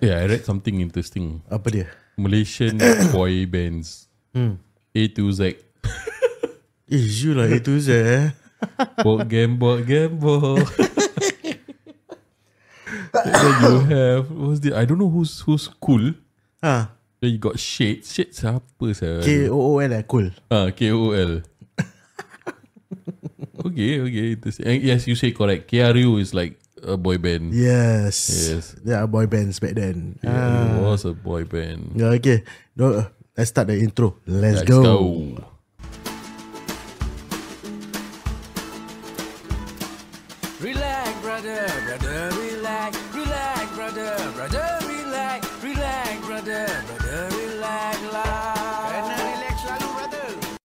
Yeah, I read something interesting. Apa dia? Malaysian boy bands. A to Z. Eh, you lah itu je eh. Board game, board game, board. then you have what's the I don't know who's who's cool. Ha. Then you got shade. Shade siapa saya? K-O-O-L eh, cool. Ah, K O L. okay, okay. Interesting. And yes, you say correct. KRU is like a boy band. Yes. Yes. There are boy bands back then. Yeah, it was a boy band. Yeah, okay. No, uh, let's start the intro. Let's, Let's go. go. Relax, brother, brother, relax, relax, brother, brother, relax, relax, brother, brother, relax relax selalu, brother.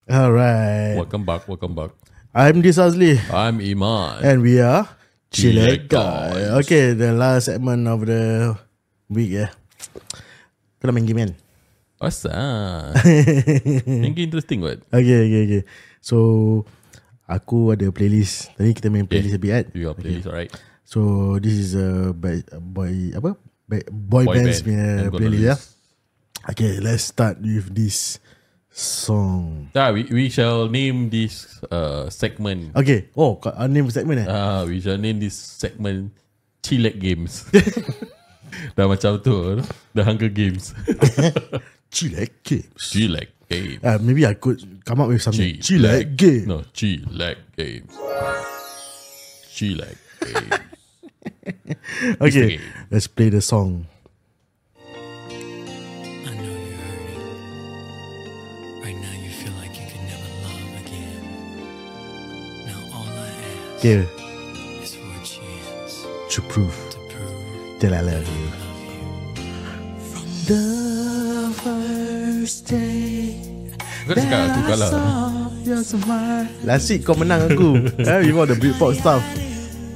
Alright. Welcome back. Welcome back. I'm Dis Azli. I'm Iman. And we are Chile. Guys. Okay, the last segment of the week yeah. Kau nak main game kan? What's that? Think interesting what? Okay, okay, okay. So, aku ada playlist. Tadi kita main playlist a bit kan? You got playlist, alright? So, this is a by, boy, apa? By, boy, Boy bands band. punya playlist ya. list. Okay, let's start with this song. Yeah, we, we shall name this uh, segment. Okay, oh, uh, name segment eh? Ah, we shall name this segment Chillax Games. Dah macam tu, The Hunger Games. Chillax Games. Chillax Games. Uh, maybe I could come up with something. Chillax Games. No, Chillax Games. Chillax Games. Okay, game. let's play the song. I ask Okay, is for a chance to prove to prove that I love you. I love you. The first day Kau dah cakap aku kalah. your smile. Last week kau menang aku. eh, you got the Britpop stuff.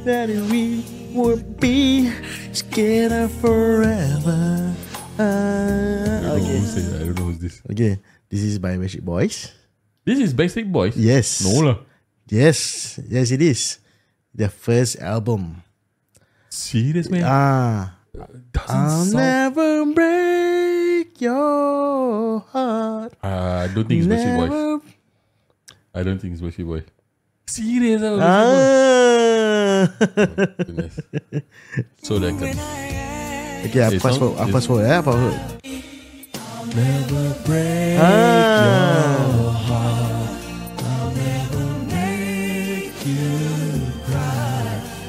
That we would be together forever. Uh, I don't okay. this. I don't know who's this. Okay, this is by Backstreet Boys. This is Basic Boys? Yes. No lah. Yes, yes it is. Their first album. Serious man? Ah, Doesn't I'll sound... never break your heart. Ah, I don't think it's Boys. Never. I don't think it's Basic Boys. Serious ah. Boys. Goodness. So that can... okay, I fast forward. I fast forward. Fast forward. Never break Ah. Another time.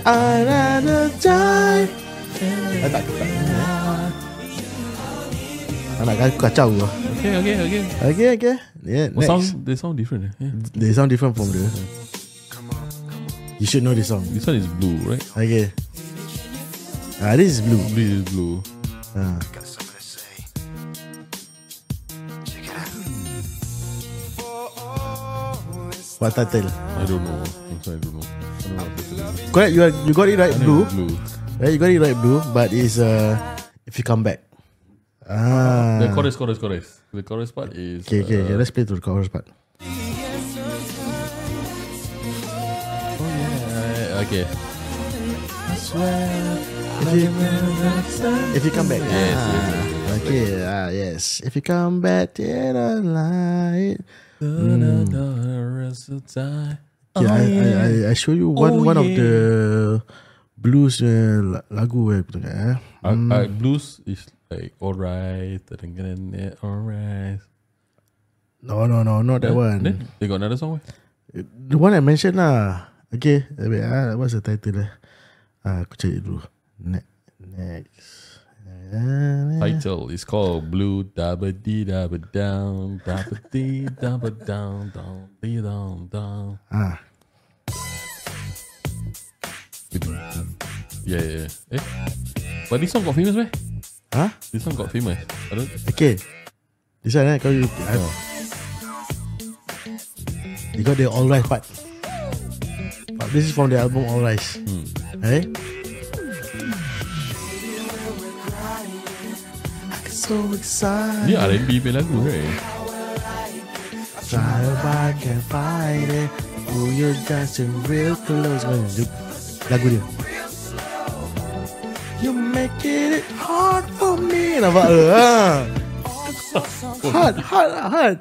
Ah, tak, tak. Anak aku kacau lah. Okay, okay, okay. Okay, okay. Yeah, Well, next. sound, they sound different. Yeah. They sound different from the. You should know this song. This one is blue, right? Okay. Ah, this is blue. This is blue. Ah. What title? I don't know. I don't know. I don't know what this is. Correct. You are, you got it right. Blue. blue. Right, you got it right. Blue. But it's uh, if you come back. Ah. The chorus, chorus, chorus. The chorus part is. Okay, okay, okay. uh, Let's play to the chorus part. uh, okay. If you, if you come back. Yes, ah, yes, Okay. Ah, yes. If you come back to the light. The rest of the time. Okay, I, I, I, I show you one Oh, one of the blues uh, la- lagu eh, aku tengok eh. Uh, uh, blues is like alright, yeah, alright. No, no, no, not that Then- one. Then they got another song. eh? The one I mentioned lah. Okay, wait, ah, what's the title eh? Ah, aku cari dulu. Ne- next. Ah, Title is called Blue Dabba Dee Dabba Down Dabba Dee Dabba Down Down Dee Down Down. Ah, Yeah, yeah. yeah. Eh, but this song got famous, man. huh? This song got famous. I don't. Okay. This one eh, kau you, Oh. you got the All Rise part. But this is from the album All Rise. Hmm. Eh? So excited. Ni R&B punya lagu, right? Try if I can find it. Oh, you're dancing real close. Lagu dia. Making it hard for me. Nampak? Ha. Hard, hard, hard.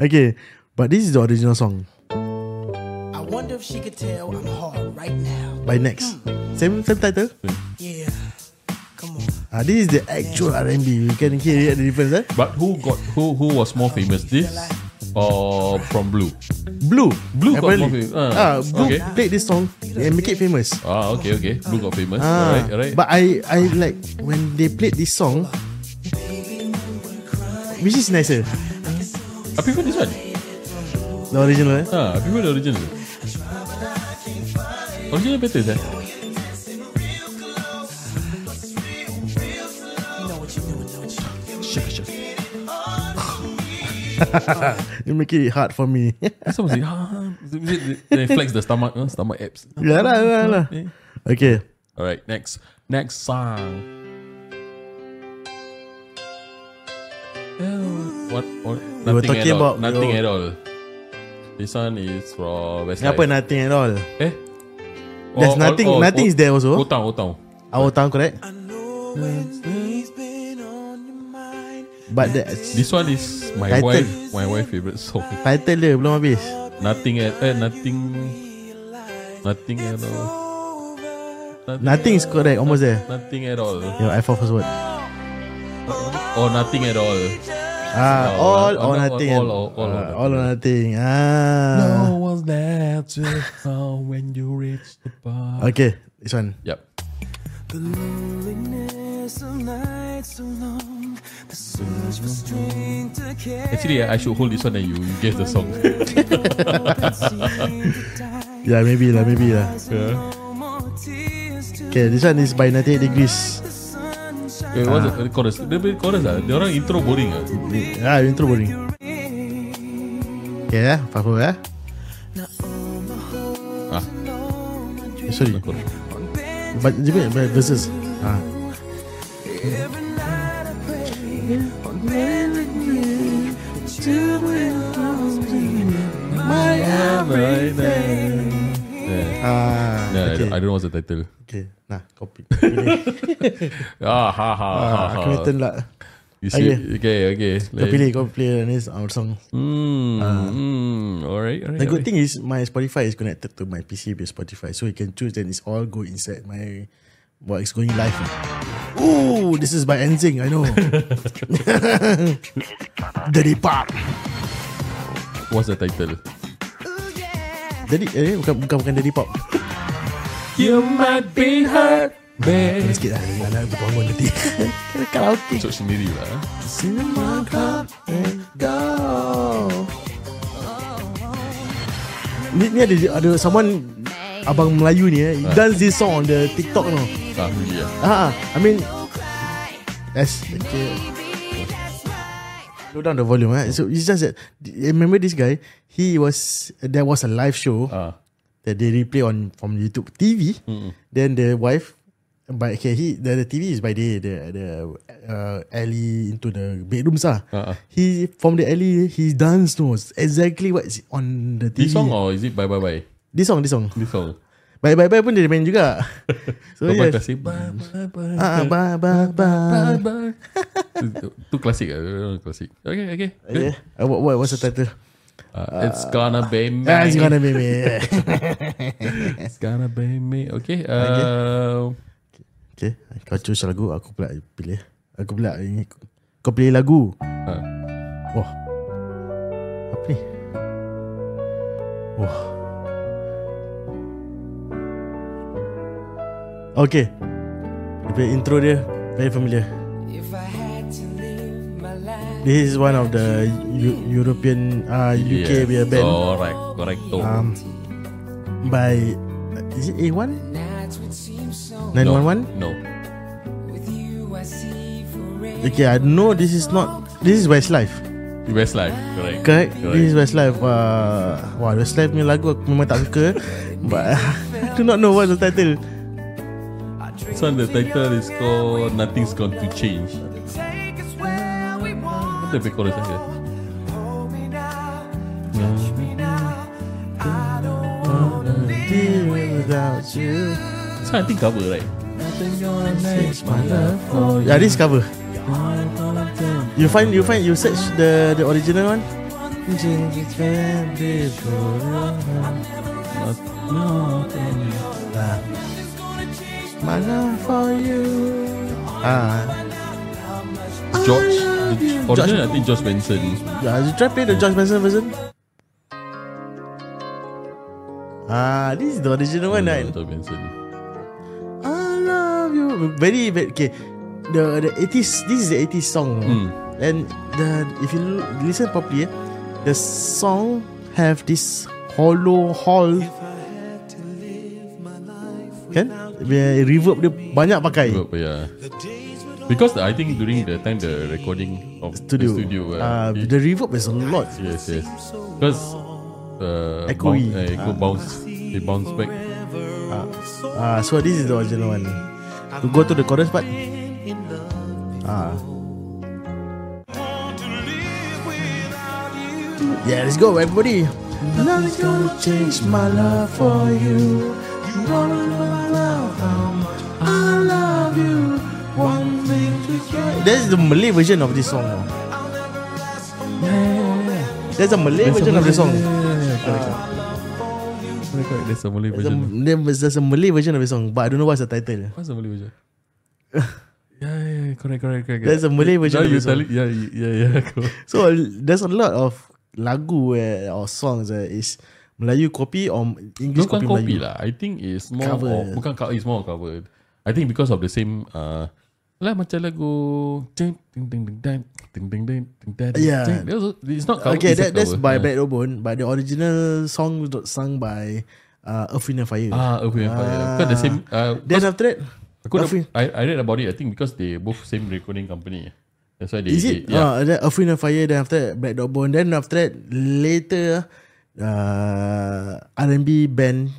Okay, but this is the original song I wonder if she could tell I'm hard right now. by Next. Same, same title. Yeah. Come on. Ah, this is the actual R&B. You can hear the difference, eh? But who got who who was more famous? This or from Blue? Blue. Blue got apparently. more famous. Ah, Ah, Blue okay. played this song and make it famous. Ah, okay, okay. Blue got famous. Ah, alright, alright. But I I like when they played this song. Which is nicer? I prefer this one. The original, eh? Ah, I prefer the original. Original better, sah. You make it hard for me. Some say, ah, they flex the stomach, uh, stomach abs. yeah lah, lah, lah. Okay. Alright, next, next song. Oh, What? what We were nothing talking at all. about nothing your- at all. This one is from Westlife. Apa nothing at all? Eh? There's nothing- nothing is there also. Otang, otang. Our town correct? I But the This one is my Title. wife, my wife favorite song. title dia belum habis. Nothing at, eh, nothing, nothing at all. Nothing is correct. Almost there. Nothing at all. Your I for first word. Or nothing at all. Ah, Oh, all or no, nothing. all- all- all Ah, nothing. all or nothing. Ah. No one's there to help when you reach the bar. Okay, this one. Yep. The loneliness of nights The. Actually, I should hold this one and you, guess the song. Yeah, maybe lah, maybe lah. yeah. Okay, this one is by 98 degrees. the sunshine. Wait, what's the chorus? Dia punya chorus lah. Dia orang intro boring ah. Ah, intro boring. Okay, ya, faham ya. Ah, Eh, sorry, chorus. but dia punya but verses. Ah. Yeah. Ah, Yeah, I, okay. don't, I don't know what's the title. Okay, nah, copy. Ah, ha, ha, ha, ah, ha. aku turn lah. You see? Okay, okay. Kau pilih, kau play this our song. Hmm, hmm. Alright, alright. The good alright. thing is my Spotify is connected to my PC with Spotify, so you can choose. Then it's all go inside my what is going live. Oh, this is by Enzing. I know. Daddy Pop. What's the title? Daddy, eh bukan bukan bukan Daddy Pop. You might be hurt, babe. Sikit lah, anak aku bangun nanti. Karaoke. Cuk sendiri lah. eh. Cinema Club and go. Ni, ni ada ada someone abang Melayu ni eh, he dance this song on the TikTok no. Ah, really ah. Ah, I mean That's okay. Low down the volume eh. So it's just that remember this guy, he was there was a live show Ah. that they replay on from YouTube TV. Then the wife but okay, he the, the TV is by day the the uh, alley into the bedrooms ah. Ah, ah. He from the alley he dance knows exactly what's on the TV. This song or is it Bye Bye Bye? This song, this song. This song. Bye bye bye pun dia main juga. so Bye Bye yes. Bye Bye Bye. Ah, bye bye bye. Bye. Tu klasik ah, klasik. Okay, okay. Good. Okay. Uh, what, what, what's the title? Uh, it's gonna be me. Ah, it's gonna be me. It's gonna be me. Okay. Uh, okay, kau choose lagu, aku pula pilih. Aku pula ini. Kau pilih lagu. uh, Wah. Apa ni? Wah. Okay. Dia intro dia very familiar. This is one of the Eu- European uh, UK yeah. yeah. band Correct. Correct. Oh. um, by is it A1 Nights would seem so 911? No. forever. Okay, I know this is not this is Westlife. no. Westlife. Correct. Correct? Correct. This is Westlife. Uh, wah, Westlife punya lagu aku memang tak suka. But I do not know what the title. song, the title is called Nothing's Going to Change. What the chorus here? Without you. I think cover right. Yeah, this cover. You find you find you search the the original one. My love for you. Ah, George. The original, I think George Benson. yeah. You try play the George Benson version. Ah, this is the original one, right? George Benson. I love you. Very, very okay. The the 80s. This is the 80s song. Hmm. And the if you l- listen properly, eh, the song have this hollow hall. Kan? Reverb dia banyak pakai. But, yeah. Because I think during the time the recording of Studio. the studio, uh, it- the reverb is a lot. yes, yes. Because uh, Echoey. bounce, uh, echo Ah. bounce, they bounce back. Ah, so this is the original one. To go to the chorus part. Ah. Yeah, let's go, everybody. Nothing's gonna change my love for you. You wanna know my how much I love you. One thing to get. That's the Malay version of this song. There's a Malay version of the song. Correct, correct. There's a Malay There's a, version. there's a Malay version of the song, but I don't know what's the title. What's the Malay version? yeah, yeah, yeah, correct, correct, correct. There's a Malay version Now of you song. tell it, yeah, yeah, yeah. cool. So there's a lot of lagu eh, or songs eh, is Melayu copy or English Bukan copy copy Melayu. lah. I think it's more Cover. of, bukan cover, it's more covered. I think because of the same uh, lah macam lagu ding ding ding ding ding ding ding ding ding ding Yeah. It's not cover. Okay, that, that's cover. by yeah. Black Robon, but the original song was sung by uh, Earth, Wind and Fire. Ah, Earth, Wind and Fire. Because the same. Uh, Then after that, aku dah- Earth, I, I read about it. I think because they both same recording company. That's why they. is it? they- yeah. Uh, then Earth, and Fire. Then after that, Black Robon. Then after that, later, uh, R&B band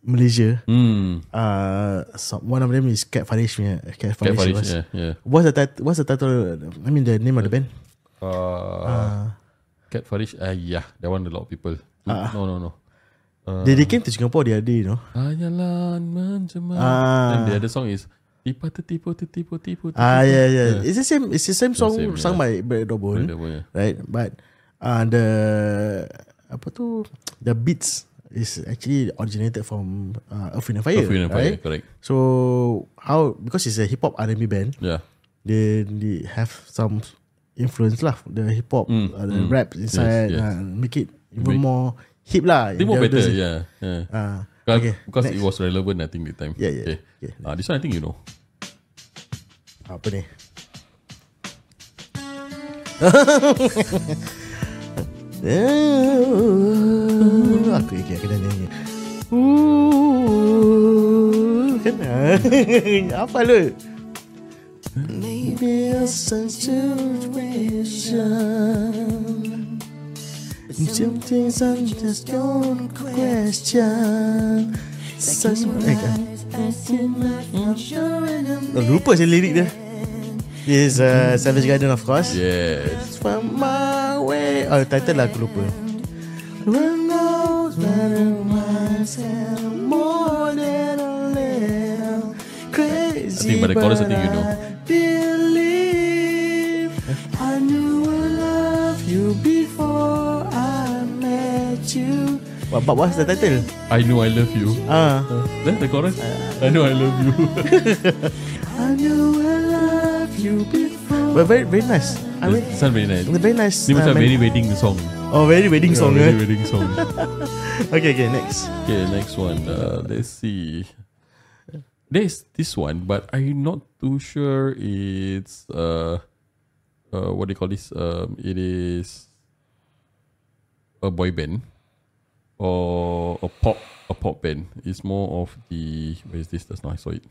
Malaysia. Hmm. Uh, so one of them is Cat Farish. Yeah, Cat Cat Farish. Farish, was- yeah, yeah. What's the title? What's the title? I mean, the name of the band. Uh, Cat Farish. Uh, yeah, that one a lot of people. Ah. no, no, no. Uh, They, they came to Singapore the other day, you know. Hanyalah menjemah. Ah. And the other song is Tipu tipu tipu tipu. Ah, yeah, yeah, It's the same. It's the same song same, sung yeah. by Brad Dobon, yeah. right? But uh, the apa tu the beats is actually originated from uh, Earth, Wind and Fire, Earth, Wind and Fire, right? correct. So how because it's a hip hop R&B band, Yeah. they, they have some influence lah, the hip hop, Mm, uh, the mm. rap inside, yes. Uh, make it even Make- more hip lah. I think more better, yeah. yeah. Ah, Because, okay, because next. it was relevant, I think, the time. Yeah, yeah, Okay. yeah. Ah, this one I think you know. Apa ni? Eh, Aku okay, aku dah nyanyi. Ooh, kan? Apa lu? Maybe a situation Some things I just don't question Such kan? Oh, lupa saya lirik dia is uh, Savage Garden of course Yes. From my Oh title lah aku lupa Who knows better myself More than a little Crazy I think by the chorus, I think you know. but I believe I knew I love you before I met you What, but what's the title? I know I love you. Ah, That's the chorus. I know I love you. I knew I love you before But very very nice I mean sound very nice. Very nice Ni macam uh, very wedding song. Oh very wedding song Yeah, eh? Very wedding song. Okay okay next Okay, next one. Uh, let's see. There's this one, but I'm not too sure it's uh, uh, what do you call this? Um, it is a boy band or a pop a pop band. It's more of the where is this? That's not I saw it.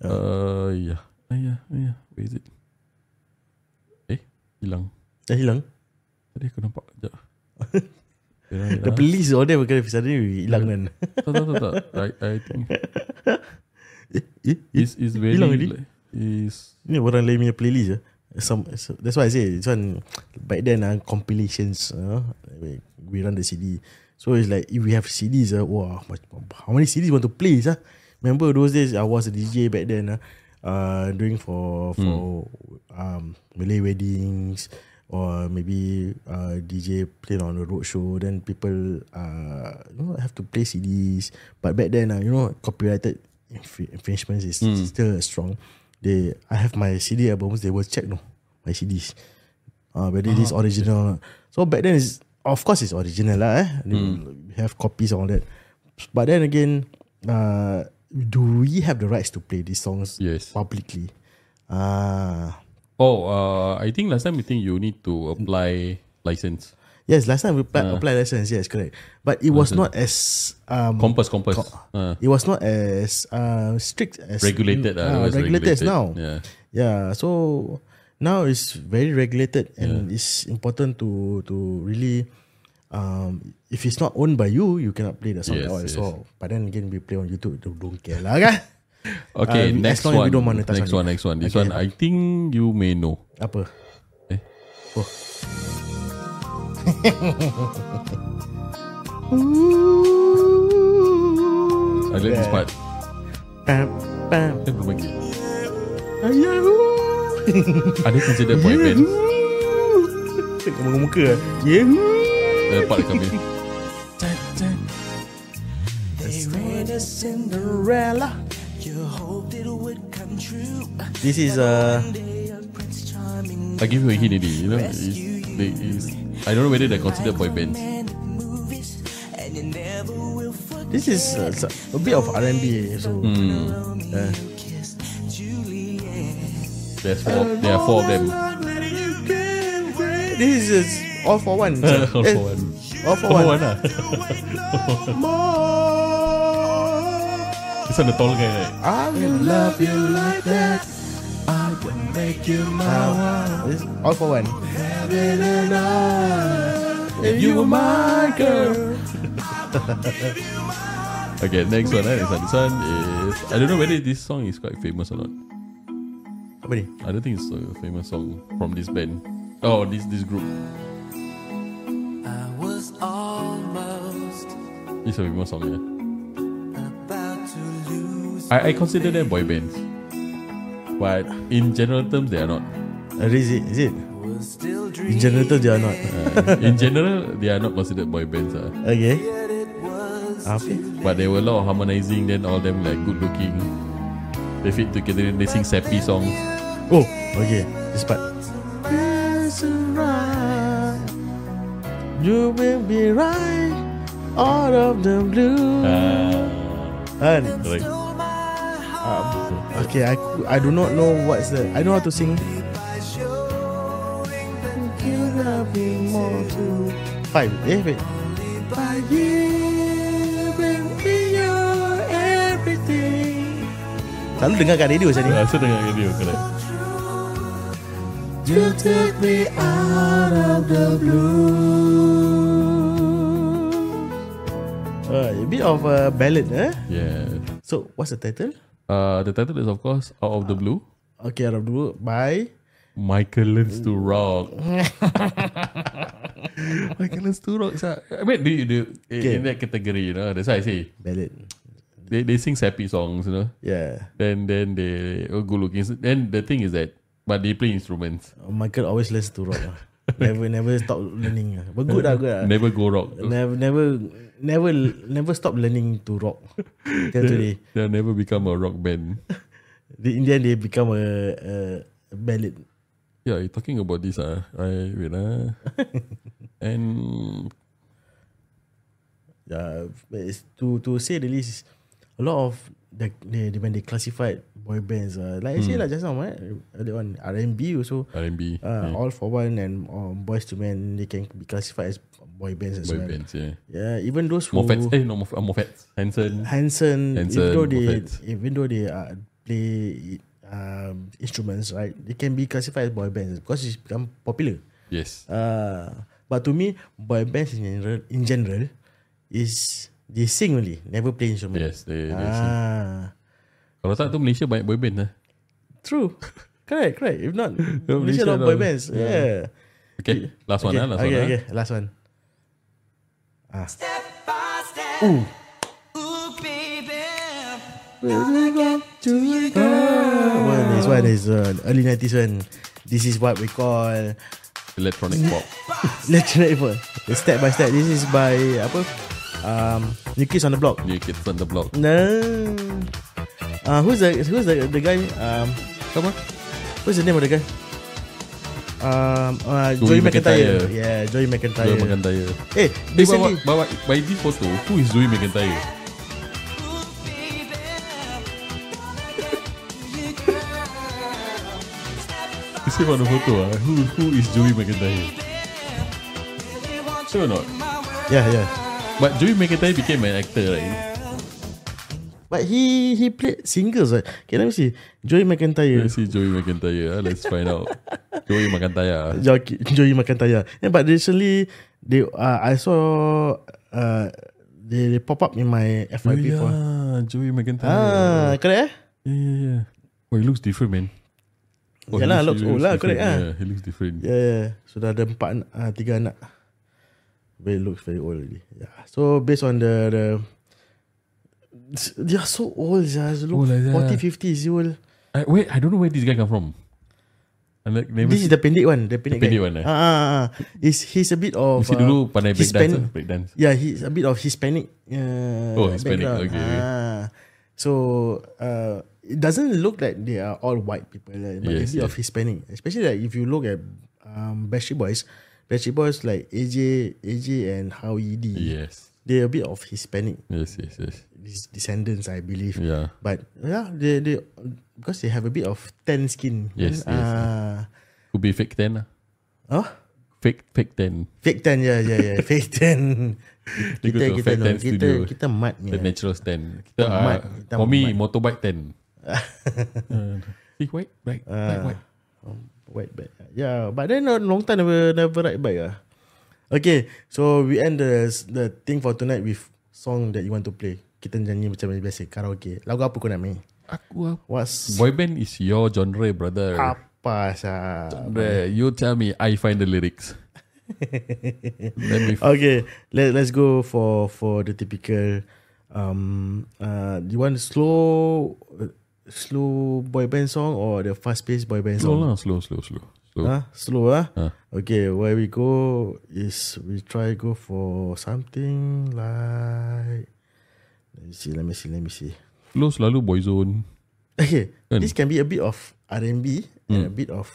Uh, yeah, uh, yeah, yeah. Where is it? Eh, hilang. Dah hilang Tadi aku nampak. Sekejap. The police all there Bukan suddenly hilang kan Tak, tak, tak, tak. I, I think Eh, eh, Is is very Hilang tadi? like, is Ni orang lain punya playlist je Some, so That's why I say This one Back then uh, Compilations uh, we, we run the CD So it's like If we have CDs uh, Wow How many CDs want to play uh? remember those days I was a DJ back then. Uh, uh doing for for um Malay weddings or maybe uh DJ playing on a road show. Then people uh you know have to play CDs. But back then, uh, you know, copyrighted inf- infringements is still strong. They I have my CD albums. They will check no my CDs. Uh, whether it is original. or not. So back then is of course it's original lah. Eh? They have copies and all that. But then again, uh, do we have the rights to play these songs Yes. publicly? Ah, Oh, uh, I think last time I think you need to apply license. yes. Last time we apply, apply license. Yes, correct. But it was not as um, Compass, compass. Uh, it was not as uh, strict as regulated. Uh, uh, regulated as now. Yeah. Yeah, so now it's very regulated and it's important to to really um if it's not owned by you, you cannot play the song Yes, at all. yes. So but then again we play on YouTube, don't, don't care lah kan? Okay, Uh, next one. next on one, next one. This Okay. one, I think you may know. Apa? Eh? Oh. I like this part. Pam, pam. Kan belum lagi. Ada considered boy band. Muka muka. Yehu. Eh, para el cambio. This is a. I give you a hint already, you know. It's, they, it's, I don't know whether they're considered boy bands. This is uh, a bit of R&B so. Mm. Uh, there's four, there are four of them. This is all for one. All Eh, for one. All for All one. for one lah. This one the tall guy right? I will love you like that. I will make you my one. This all for one. If you were my girl. Okay, next one. Eh, next one. This one is I don't know whether this song is quite famous or not. Apa ni? I don't think it's a famous song from this band. Oh, this this group. I was almost It's a famous song. Yeah. about to lose. I, I consider them boy bands, but in general terms they are not. Uh, is it? Is it? In general terms, they are not. Uh, in general, they are not considered boy bands. Uh. Okay. Yet it was Apa? But there were a lot of harmonizing. Then all them like good looking. They fit together. They sing sappy songs. Oh, okay. This part. You will be right out of the blue. Uh, Kan? correct. Um, okay, I I do not know what's the I know how to sing. Five. Eh, wait. By giving me your everything. Selalu dengar kat radio macam ni. Uh, so dengar radio correct. You take me out of the blue. Uh, a bit of a ballad, eh? Yeah. So, what's the title? Uh, the title is of course Out of the Blue. Okay, out of the blue by Michael learns to rock. Michael learns to rock. So, I mean, do you do Okay. in that category? You know, that's why I say ballad. they, they sing sappy songs. You know, Yeah. then then they oh, good looking. Then the thing is that, but they play instruments. Michael always learns to rock. lah. never never stop learning. lah. But good lah, good lah. Never go rock. Never never never never stop learning to rock. Till today. They'll never become a rock band. The Indian they become a, a, a ballad. Yeah, you talking about this? Ah, I wait ah. and Yeah, it's to to say the least, a lot of the they, they when they classified boy bands, uh, like I say lah just now, right? Earlier on R and B also, R&B, uh, yeah. all for one and um, boys to men, they can be classified as boy bands as boy well. bands. Yeah, Yeah, even those who Moffats. Eh, no, Moff- uh, Moffats. Hanson. Hanson, Hanson, even though they Moffats. even though they uh, play um, instruments, right? They can be classified as boy bands because it's become popular. Yes. Uh, but to me, boy bands in general, in general, is they sing only, never play instrument. Yes, they, they sing. Ah, Kalau tak tu Malaysia banyak boy band lah. true. correct, correct. If not, Yeah, Malaysia Malaysia lot of boy lah. bands. Yeah. Okay, last one okay, lah, last okay, one ah. okay, last one. Ah. Step by step. Ooh. Ooh, baby. One is one is uh, early 90s one. This is what we call Electronic pop. electronic pop. Step by step. This is by apa? Um, New Kids on the Block. New Kids on the Block. No. Uh, who's the who's the the guy? Um, Come on. what's the name of the guy? Um, uh, Joey Joey McIntyre. McIntyre. Yeah, Joey McIntyre. Joey McIntyre. Eh, but, recently, but, but, by this photo, who is Joey McIntyre? You see on the photo, ah, who who is Joey McIntyre? Sure or not? yeah, yeah. But Joey McIntyre became an actor, right? But he he played singles. Right? Okay, let me see. Joey McIntyre. Let's see Joey McIntyre. ah. Let's find out. Joey McIntyre. ah. Jo- Joey McIntyre. Yeah, but recently they uh, I saw uh they, they pop up in my Oh, FYP for. yeah, Joey McIntyre. Ah, correct eh? Yeah, yeah, yeah. Oh, he looks different, man. Oh, Yeah he lah, looks he old lah, correct ah. Yeah, he looks different. Yeah, yeah. Sudah ada empat uh, tiga anak. Very looks very old already. Yeah. So based on the the they are so old, yeah. They look Old like that. 40, 50 years old. I, wait, I don't know where this guy come from. I like never This is the pendek one. The pendek, pendek guy. one, eh? Ah, ah, ah. He's, he's a bit of... Mesti uh, dulu pandai break dance, ah, break dance. Yeah, he's a bit of Hispanic. Uh, Oh, Hispanic, background. okay. Ah. So uh, it doesn't look like they are all white people, like, but Yes, a bit yes. of Hispanic. Especially like if you look at um, Backstreet Boys, Backstreet Boys like AJ, AJ and Howie D. Yes. They're a bit of Hispanic Yes, yes, yes. des- descendants, I believe. Yeah. But yeah, they they because they have a bit of tan skin. Yes, then, yes, ah, Could be fake ten. lah. Oh, Fake, fake ten. fake tan, yeah, yeah, yeah, fake tan. They kita kita no, tan kita studio. kita mat ni. The natural stand. Kita, Kita uh, mat, kita for me, mat. motorbike ten. uh, see, white, black, black, white. White bike. Yeah, but then uh, long time never never ride bike ah. Okay, so we end the the thing for tonight with song that you want to play. Kita nyanyi macam biasa karaoke. Lagu apa kau nak main? Aku apa? What's Boy band is your genre, brother. apa sah? Genre. You tell me, I find the lyrics. Let me Okay, let let's go for for the typical. Um, uh, you want slow, uh, slow boy band song or the fast paced boy band slow song? lah, slow, slow, slow. slow. Huh? Slow ah. Huh. Okay, where we go is we try go for something like. Let me see. Let me see. Let me see. Slow selalu boyzone. Okay, Kan? this can be a bit of R and B and a Hmm. bit of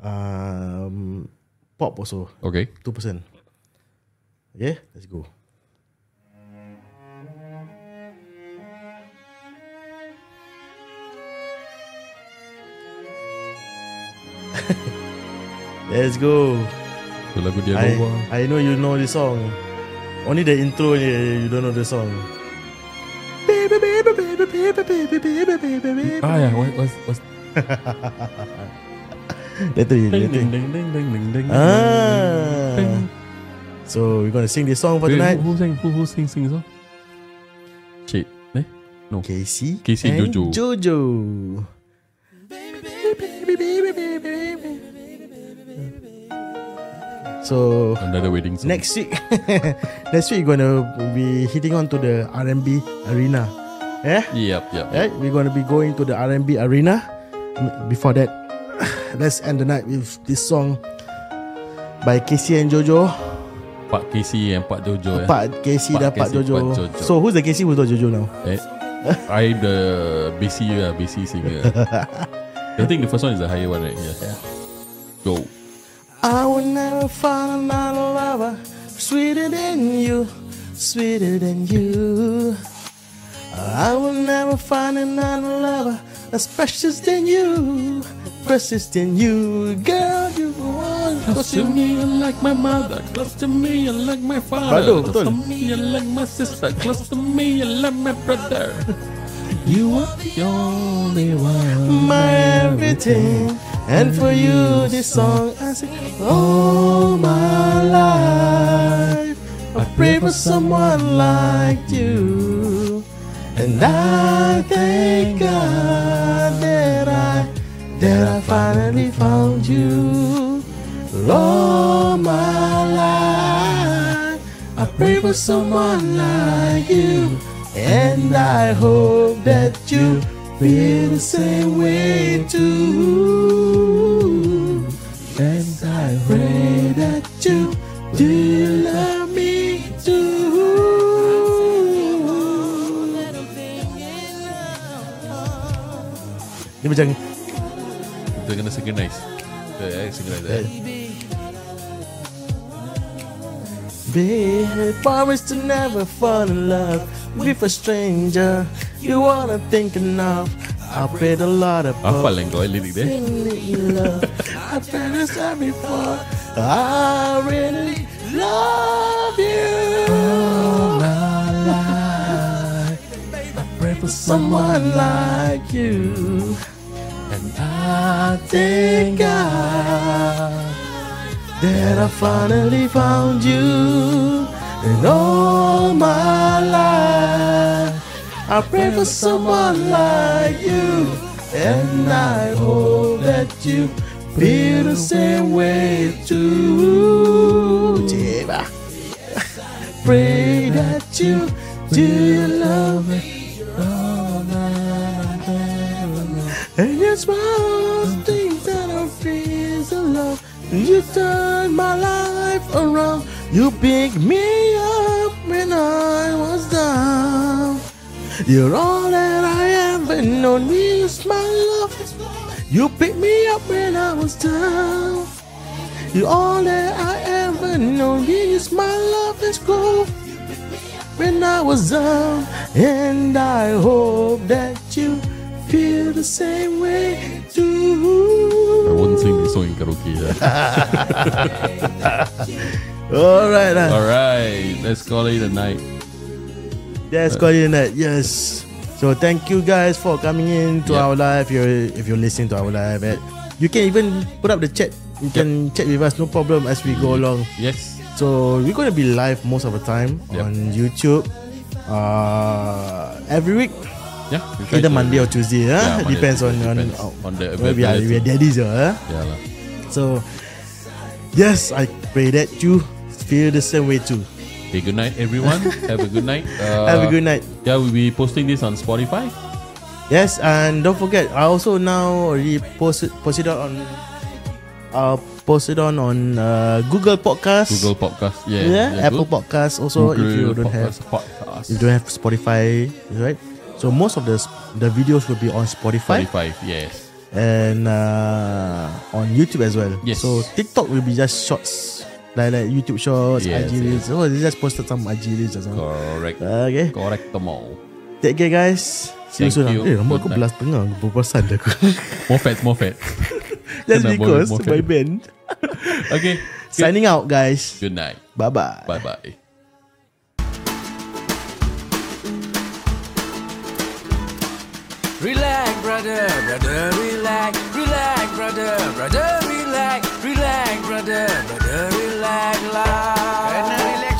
um pop also. Okay. Two percent. Okay, let's go. let's go. So lagu dia I, Nova. I know you know the song. Only the intro je you don't know the song. Baby, baby, baby, baby, baby, baby, baby, baby. Ah yeah, what was was Later, ding later. ding ding ding ding ding ding. Ah. Ding. So we're gonna sing this song for Wait, tonight. Who, who sing? Who who sing sing song? Shit. Eh? No. Casey, Casey and Jojo. Jojo. So Another wedding song. next week, next week we're gonna be hitting on to the R&B arena. Yeah, Yep, yep. yep. We're gonna be going to the R&B arena. Before that, let's end the night with this song by Casey and Jojo. Pak Casey and Pak Jojo. Eh. Pak Casey dan Pak Jojo. Jojo. So who's the Casey? Who's the Jojo now? Eh, I the bassy uh, bassy singer. I think the first one is the higher one, right? Yeah. Go. I will never find another lover sweeter than you, sweeter than you. I will never find another lover as precious than you, precious than you, girl. You want Close to me, you like my mother. Close to me, you like my father. Close to me, you like my sister. Close to me, you like my brother. You are the only one. my everything, and for you this song I sing all my life. I pray for someone like you, and I thank God that I that I finally found you. All my life, I pray for someone like you. And I hope that you feel the same way too. And I pray that you do love me too. Dia macam Kita kena synchronize. Kita eh, synchronize eh. Baby, promise to never fall in love with a stranger you wanna think enough. I prayed a lot of Hafal lah kau eh, lirik dia. love. I fantasized before. I really love you. All my life, I pray for someone like you, and I thank God that I finally found you in all my life. I pray for someone like you, and I hope that you feel the same way too. Pray that you do love me. And it's one thing that I feel so love. You turn my life around. You pick me up when I was down. You're all that I ever known. Me is my love. You pick me up when I was down. You're all that I ever known. Me is my love. Let's go when I was down, and I hope that you feel the same way too. I won't sing this song in karaoke. All right, uh, Alright, let's call it a night. that's call it a night. Yes. So thank you guys for coming in to Yep. our live. If you're if you're listening to our live, eh, you can even put up the chat. You can chat with us, no problem, as we go along. Yes. So we're gonna be live most of the time Yep. on YouTube. Uh, every week, Yeah. either Monday or Tuesday. Huh? Yeah, depends on on, depends on, on the where we are. We are daddies, huh? Yeah lah. So, yes, I pray that you feel the same way too. Okay, good night everyone. Have a good night. Uh, Have a good night. Yeah, we'll be posting this on Spotify. Yes, and don't forget, I also now already posted posted on uh posted on on uh, Google Podcast. Google Podcast. Yeah. yeah, Apple good. Podcast also if you don't have podcast, podcast. if you don't have Spotify, right? So most of the the videos will be on Spotify, Spotify. Yes. and uh, on YouTube as well. Yes. So TikTok will be just shorts, like like YouTube shorts, Yes, IG reels. Oh, they just posted some IG reels or something. Correct. Okay, Correct them all. take care guys. See Thank you soon. you. Eh, rambut aku belas tengah. Dah aku. More fat, more fat. Just Kena because more my fat. band. Okay. Good, Signing out guys. good night. Bye bye. Bye bye. Relax, brother, brother, relax, relax, brother, brother, relax, relax, brother, brother, relax, la.